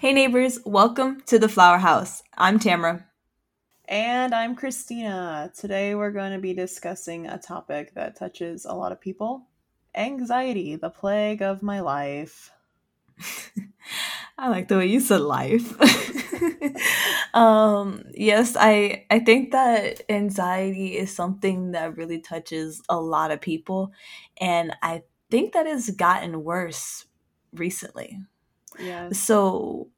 Hey neighbors, welcome to the Flower House. I'm Tamara. And I'm Christina. Today we're going to be discussing a topic that touches a lot of people anxiety, the plague of my life. I like the way you said life. um, yes, I I think that anxiety is something that really touches a lot of people and I think that has gotten worse recently. Yeah. So,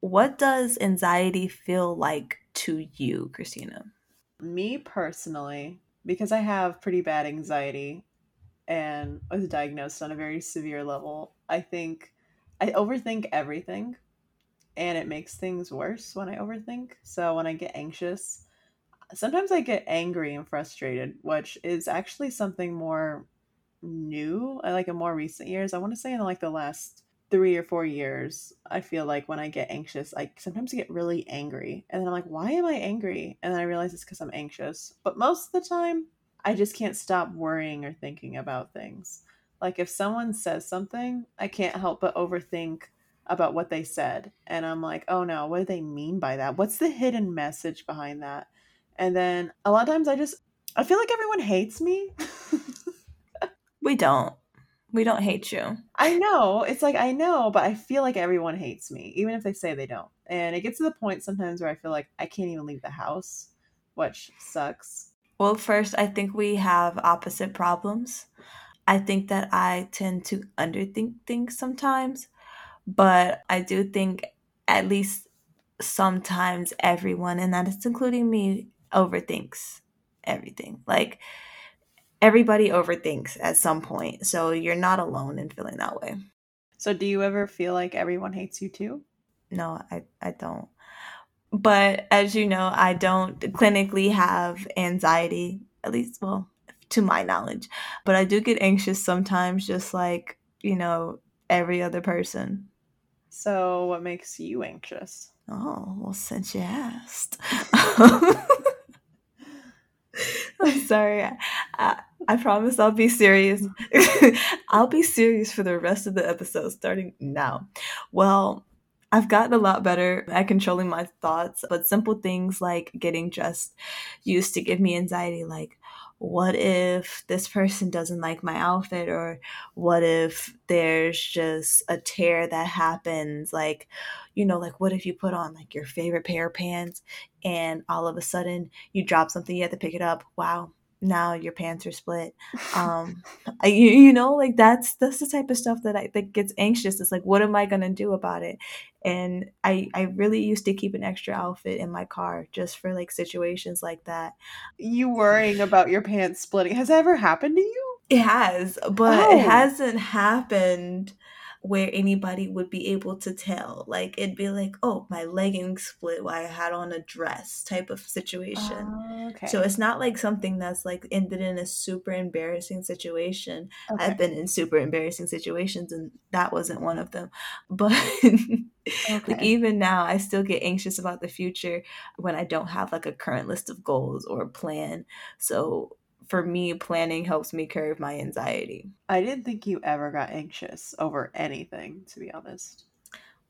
what does anxiety feel like to you, Christina? Me personally, because I have pretty bad anxiety and was diagnosed on a very severe level, I think I overthink everything and it makes things worse when I overthink. So when I get anxious, sometimes I get angry and frustrated, which is actually something more new, uh, like in more recent years. I want to say in like the last three or four years, I feel like when I get anxious, I sometimes get really angry. And then I'm like, why am I angry? And then I realize it's because I'm anxious. But most of the time, I just can't stop worrying or thinking about things. Like if someone says something, I can't help but overthink about what they said. And I'm like, oh no, what do they mean by that? What's the hidden message behind that? And then a lot of times I just, I feel like everyone hates me. we don't. We don't hate you. I know. It's like I know, but I feel like everyone hates me, even if they say they don't. And it gets to the point sometimes where I feel like I can't even leave the house, which sucks. Well, first, I think we have opposite problems. I think that I tend to underthink things sometimes, but I do think at least sometimes everyone, and that is including me, overthinks everything. Like, everybody overthinks at some point. So you're not alone in feeling that way. So do you ever feel like everyone hates you too? No, I, I don't. But as you know, I don't clinically have anxiety, at least, well, to my knowledge. But I do get anxious sometimes, just like, you know, every other person. So what makes you anxious? Oh, well, since you asked. I'm sorry. I, I promise I'll be serious. I'll be serious for the rest of the episode starting now. Well, I've gotten a lot better at controlling my thoughts, but simple things like getting dressed used to give me anxiety like what if this person doesn't like my outfit? Or what if there's just a tear that happens? Like you know like what if you put on like your favorite pair of pants and all of a sudden you drop something you have to pick it up? Wow now your pants are split. Um you, you know like that's that's the type of stuff that i that gets anxious. It's like what am i gonna do about it? And i i really used to keep an extra outfit in my car just for like situations like that. You worrying about your pants splitting has that ever happened to you? It has but oh. it hasn't happened where anybody would be able to tell. Like it'd be like, oh, my leggings split while I had on a dress type of situation. Uh, okay. So it's not like something that's like ended in a super embarrassing situation. Okay. I've been in super embarrassing situations and that wasn't one of them. But okay. like even now I still get anxious about the future when I don't have like a current list of goals or a plan. So for me, planning helps me curb my anxiety. I didn't think you ever got anxious over anything, to be honest.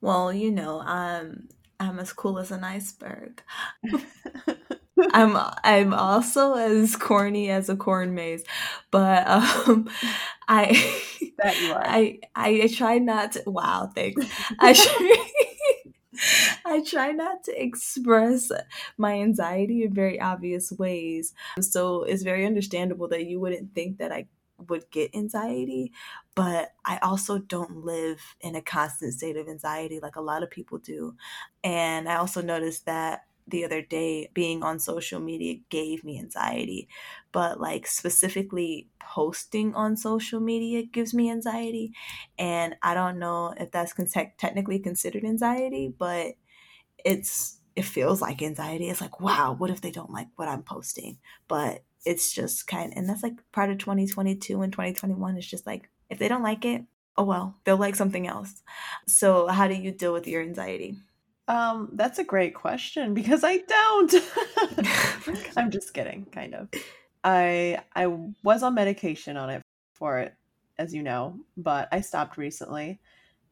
Well, you know, um, I'm as cool as an iceberg. I'm I'm also as corny as a corn maze, but um, I that you are. I I try not to. Wow, thanks. I try, I try not to express my anxiety in very obvious ways. So it's very understandable that you wouldn't think that I would get anxiety, but I also don't live in a constant state of anxiety like a lot of people do. And I also noticed that the other day being on social media gave me anxiety but like specifically posting on social media gives me anxiety and i don't know if that's con- technically considered anxiety but it's it feels like anxiety it's like wow what if they don't like what i'm posting but it's just kind of, and that's like part of 2022 and 2021 it's just like if they don't like it oh well they'll like something else so how do you deal with your anxiety um, that's a great question because I don't. I'm just kidding, kind of. I I was on medication on it for it, as you know, but I stopped recently.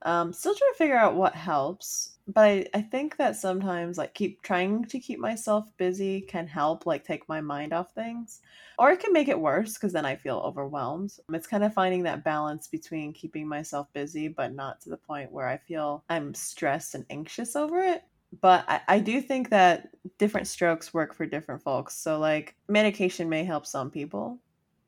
Um, still trying to figure out what helps. But I, I think that sometimes like keep trying to keep myself busy can help like take my mind off things. Or it can make it worse because then i feel overwhelmed. It's kind of finding that balance between keeping myself busy but not to the point where i feel i'm stressed and anxious over it. But I, I do think that different strokes work for different folks. So like medication may help some people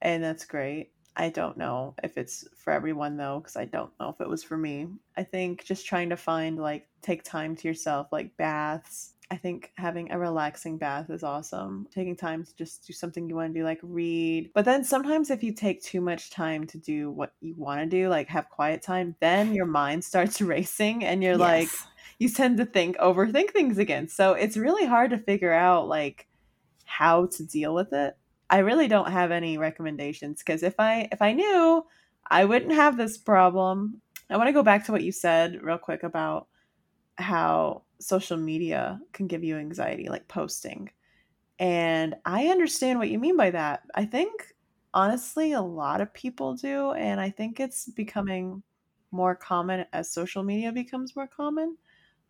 and that's great I don't know if it's for everyone though, because I don't know if it was for me. I think just trying to find like take time to yourself, like baths. I think having a relaxing bath is awesome. Taking time to just do something you want to do, like read. But then sometimes if you take too much time to do what you want to do, like have quiet time, then your mind starts racing and you're yes. like, you tend to think, overthink things again. So it's really hard to figure out like how to deal with it. I really don't have any recommendations because if I if I knew, I wouldn't have this problem. I want to go back to what you said real quick about how social media can give you anxiety, like posting. And I understand what you mean by that. I think honestly a lot of people do and I think it's becoming more common as social media becomes more common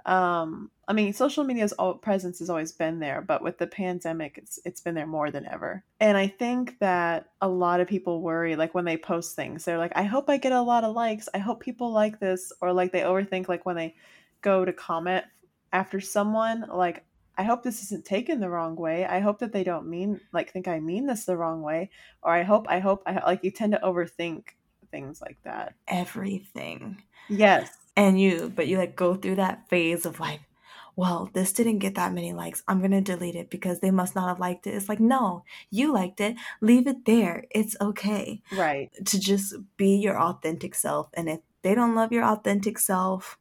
um i mean social media's all, presence has always been there but with the pandemic it's it's been there more than ever. And i think that a lot of people worry like when they post things. They're like i hope i get a lot of likes. I hope people like this. Or like they overthink like when they go to comment after someone like i hope this isn't taken the wrong way. I hope that they don't mean like think i mean this the wrong way. Or i hope i hope i like you tend to overthink things like that. Everything. Yes and you but you like go through that phase of like well this didn't get that many likes. I'm gonna delete it because they must not have liked it. It's like no you liked it. Leave it there. It's okay. Right. To just be your authentic self and if they don't love your authentic self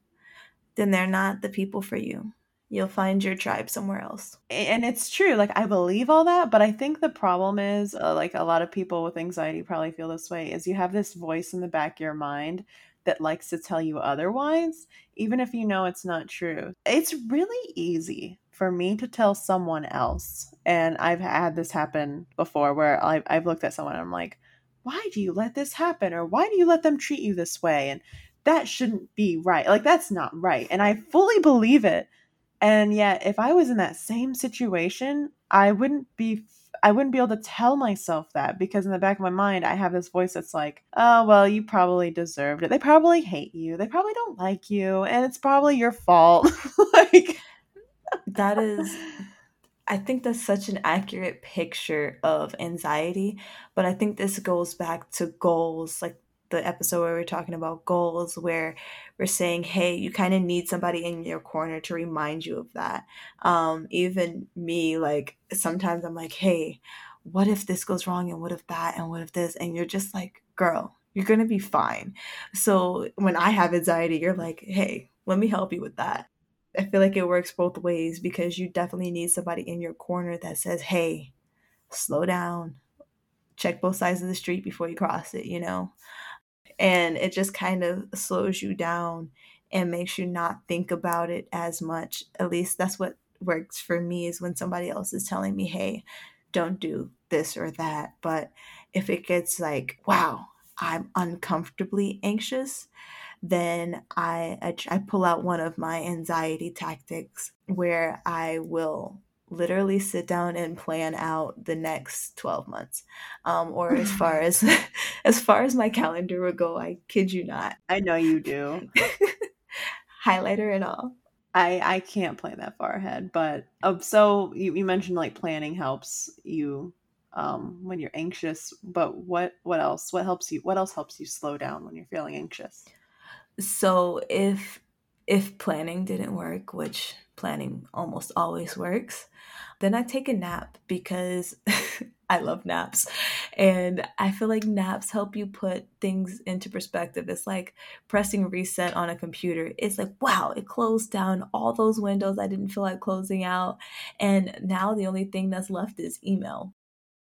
then they're not the people for you. You'll find your tribe somewhere else. And it's true. Like I believe all that, but I think the problem is uh, like a lot of people with anxiety probably feel this way is you have this voice in the back of your mind that likes to tell you otherwise, even if you know it's not true. It's really easy for me to tell someone else. And I've had this happen before where I've, I've looked at someone and I'm like, why do you let this happen? Or why do you let them treat you this way? And that shouldn't be right. Like, that's not right. And I fully believe it. And yet, if I was in that same situation, I wouldn't be I wouldn't be able to tell myself that because in the back of my mind, I have this voice that's like, oh, well, you probably deserved it. They probably hate you. They probably don't like you. And it's probably your fault. like, that is, I think that's such an accurate picture of anxiety. But I think this goes back to goals, like the episode where we're talking about goals where we're saying hey you kind of need somebody in your corner to remind you of that. Um even me like sometimes i'm like hey what if this goes wrong and what if that and what if this? And you're just like girl you're gonna be fine. So when i have anxiety you're like hey let me help you with that. I feel like it works both ways because you definitely need somebody in your corner that says hey slow down. Check both sides of the street before you cross it you know and it just kind of slows you down and makes you not think about it as much. At least that's what works for me is when somebody else is telling me hey don't do this or that. But if it gets like wow i'm uncomfortably anxious then I, I, I pull out one of my anxiety tactics where i will literally sit down and plan out the next 12 months um, or as far as as far as my calendar would go i kid you not. I know you do. Highlighter and all. I i can't plan that far ahead but uh, so you, you mentioned like planning helps you um, when you're anxious but what what else what helps you what else helps you slow down when you're feeling anxious? So if if planning didn't work which planning almost always works then I take a nap because I love naps. And I feel like naps help you put things into perspective. It's like pressing reset on a computer. It's like, wow, it closed down all those windows I didn't feel like closing out. And now the only thing that's left is email.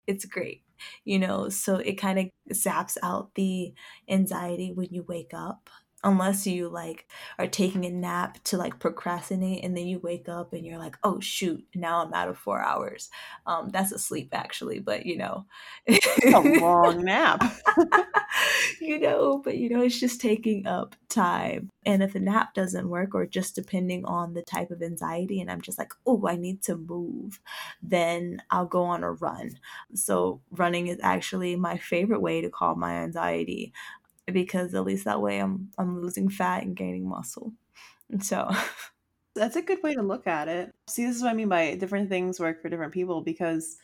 It's great, you know, so it kind of zaps out the anxiety when you wake up unless you like are taking a nap to like procrastinate and then you wake up and you're like oh shoot now i'm out of four hours. Um that's a sleep actually but you know. It's a long nap. You know but you know it's just taking up time. And if a nap doesn't work or just depending on the type of anxiety and i'm just like oh i need to move then i'll go on a run. So running is actually my favorite way to calm my anxiety because at least that way I'm I'm losing fat and gaining muscle. And so that's a good way to look at it. See, this is what I mean by different things work for different people because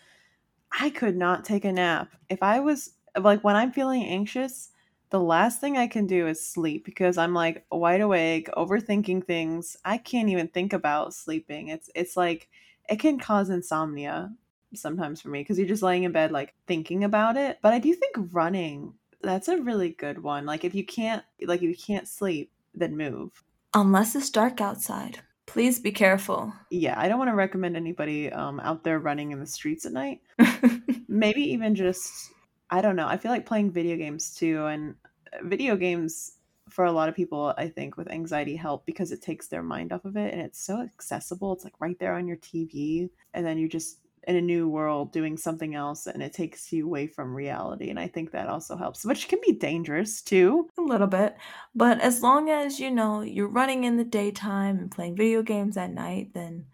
I could not take a nap. If I was like when I'm feeling anxious, the last thing I can do is sleep because I'm like wide awake, overthinking things. I can't even think about sleeping. It's it's like it can cause insomnia sometimes for me because you're just laying in bed like thinking about it. But I do think running that's a really good one. Like if you can't like if you can't sleep, then move. Unless it's dark outside. Please be careful. Yeah, I don't want to recommend anybody um out there running in the streets at night. Maybe even just I don't know. I feel like playing video games too and uh, video games for a lot of people I think with anxiety help because it takes their mind off of it and it's so accessible. It's like right there on your TV and then you just in a new world doing something else and it takes you away from reality and i think that also helps which can be dangerous too a little bit but as long as you know you're running in the daytime and playing video games at night then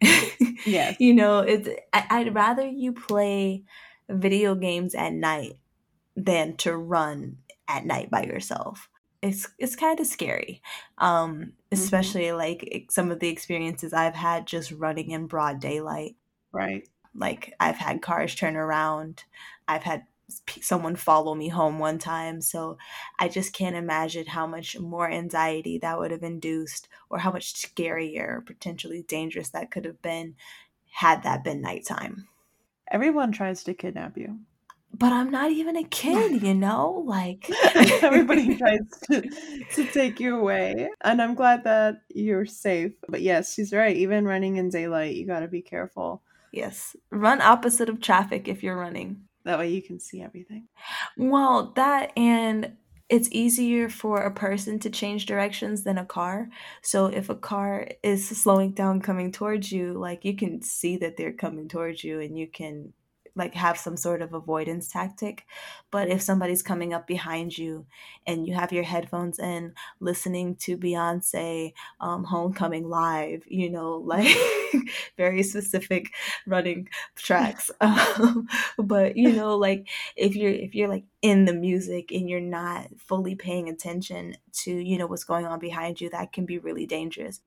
yeah you know it's I, i'd rather you play video games at night than to run at night by yourself it's it's kind of scary um mm-hmm. especially mm-hmm. like some of the experiences i've had just running in broad daylight Right. Like I've had cars turn around. I've had someone follow me home one time. So I just can't imagine how much more anxiety that would have induced or how much scarier, potentially dangerous that could have been had that been nighttime. Everyone tries to kidnap you. But I'm not even a kid, you know? Like everybody tries to, to take you away. And I'm glad that you're safe. But yes, she's right. Even running in daylight, you got to be careful. Yes. Run opposite of traffic if you're running. That way you can see everything. Well, that and it's easier for a person to change directions than a car. So if a car is slowing down coming towards you, like you can see that they're coming towards you and you can like have some sort of avoidance tactic. But if somebody's coming up behind you and you have your headphones in, listening to Beyonce, um, Homecoming Live, you know, like very specific running tracks. Um, but you know, like if you're if you're like in the music and you're not fully paying attention to you know what's going on behind you, that can be really dangerous.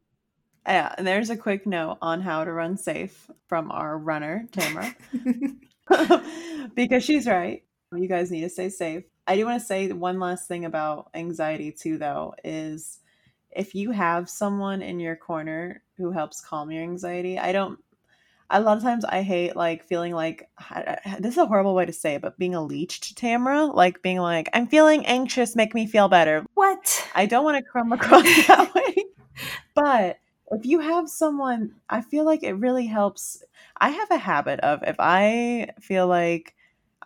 Yeah, and there's a quick note on how to run safe from our runner, Tamara. because she's right. You guys need to stay safe. I do want to say one last thing about anxiety, too, though, is if you have someone in your corner who helps calm your anxiety, I don't. A lot of times I hate like feeling like this is a horrible way to say it, but being a leech to Tamara, like being like, I'm feeling anxious, make me feel better. What? I don't want to come across that way. But if you have someone, I feel like it really helps. I have a habit of if I feel like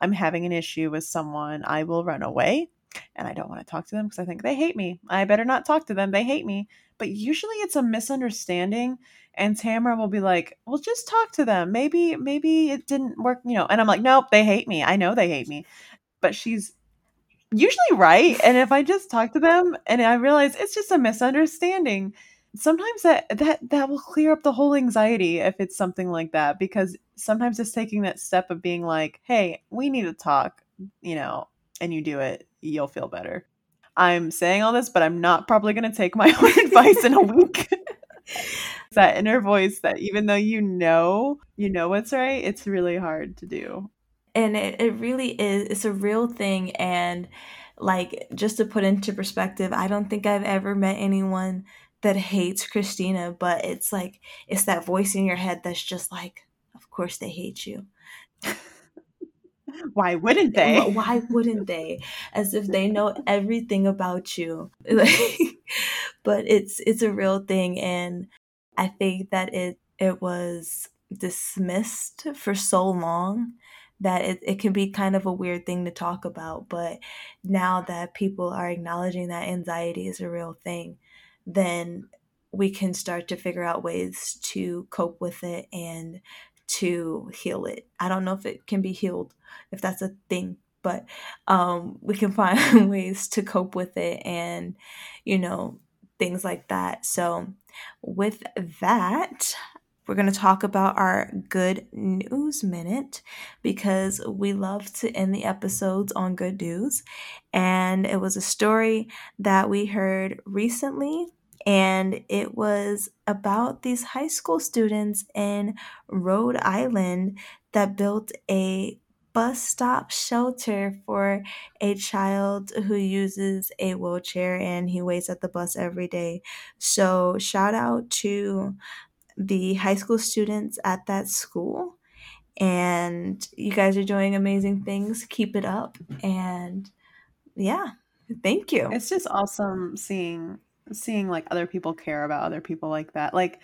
I'm having an issue with someone, I will run away and I don't want to talk to them because I think they hate me. I better not talk to them. They hate me. But usually it's a misunderstanding and Tamara will be like, "Well, just talk to them. Maybe maybe it didn't work, you know." And I'm like, "Nope, they hate me. I know they hate me." But she's usually right. And if I just talk to them and I realize it's just a misunderstanding, sometimes that that that will clear up the whole anxiety if it's something like that because sometimes it's taking that step of being like hey we need to talk you know and you do it you'll feel better. I'm saying all this but i'm not probably going to take my own advice in a week. That inner voice that even though you know you know what's right it's really hard to do. And it, it really is it's a real thing and like just to put into perspective i don't think i've ever met anyone that hates Christina, but it's like it's that voice in your head that's just like, of course they hate you. Why wouldn't they? Why wouldn't they? As if they know everything about you. but it's it's a real thing and I think that it it was dismissed for so long that it, it can be kind of a weird thing to talk about. But now that people are acknowledging that anxiety is a real thing, then we can start to figure out ways to cope with it and to heal it. I don't know if it can be healed, if that's a thing, but um, we can find ways to cope with it and, you know, things like that. So, with that, we're going to talk about our good news minute because we love to end the episodes on good news. And it was a story that we heard recently, and it was about these high school students in Rhode Island that built a bus stop shelter for a child who uses a wheelchair and he waits at the bus every day. So, shout out to the high school students at that school. And you guys are doing amazing things. Keep it up. And yeah, thank you. It's just awesome seeing seeing like other people care about other people like that. Like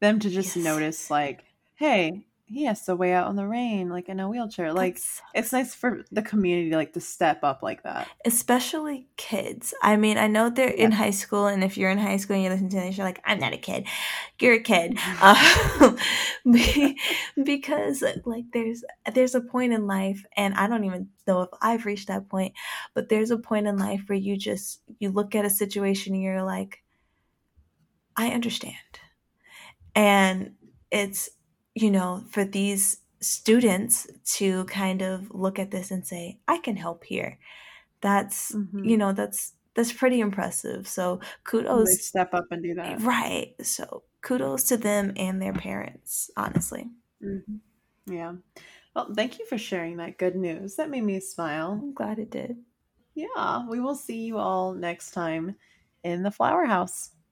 them to just yes. notice like, hey, he has to wait out in the rain like in a wheelchair like That's, it's nice for the community like to step up like that. Especially kids. I mean i know they're yeah. in high school and if you're in high school and you listen to this you're like i'm not a kid. You're a kid. Um, because like there's there's a point in life and i don't even know if i've reached that point but there's a point in life where you just you look at a situation and you're like i understand. And it's you know, for these students to kind of look at this and say, I can help here. That's, mm-hmm. you know, that's that's pretty impressive. So kudos. They step up and do that. Right. So kudos to them and their parents, honestly. Mm-hmm. Yeah. Well, thank you for sharing that good news. That made me smile. I'm glad it did. Yeah. We will see you all next time in the flower house.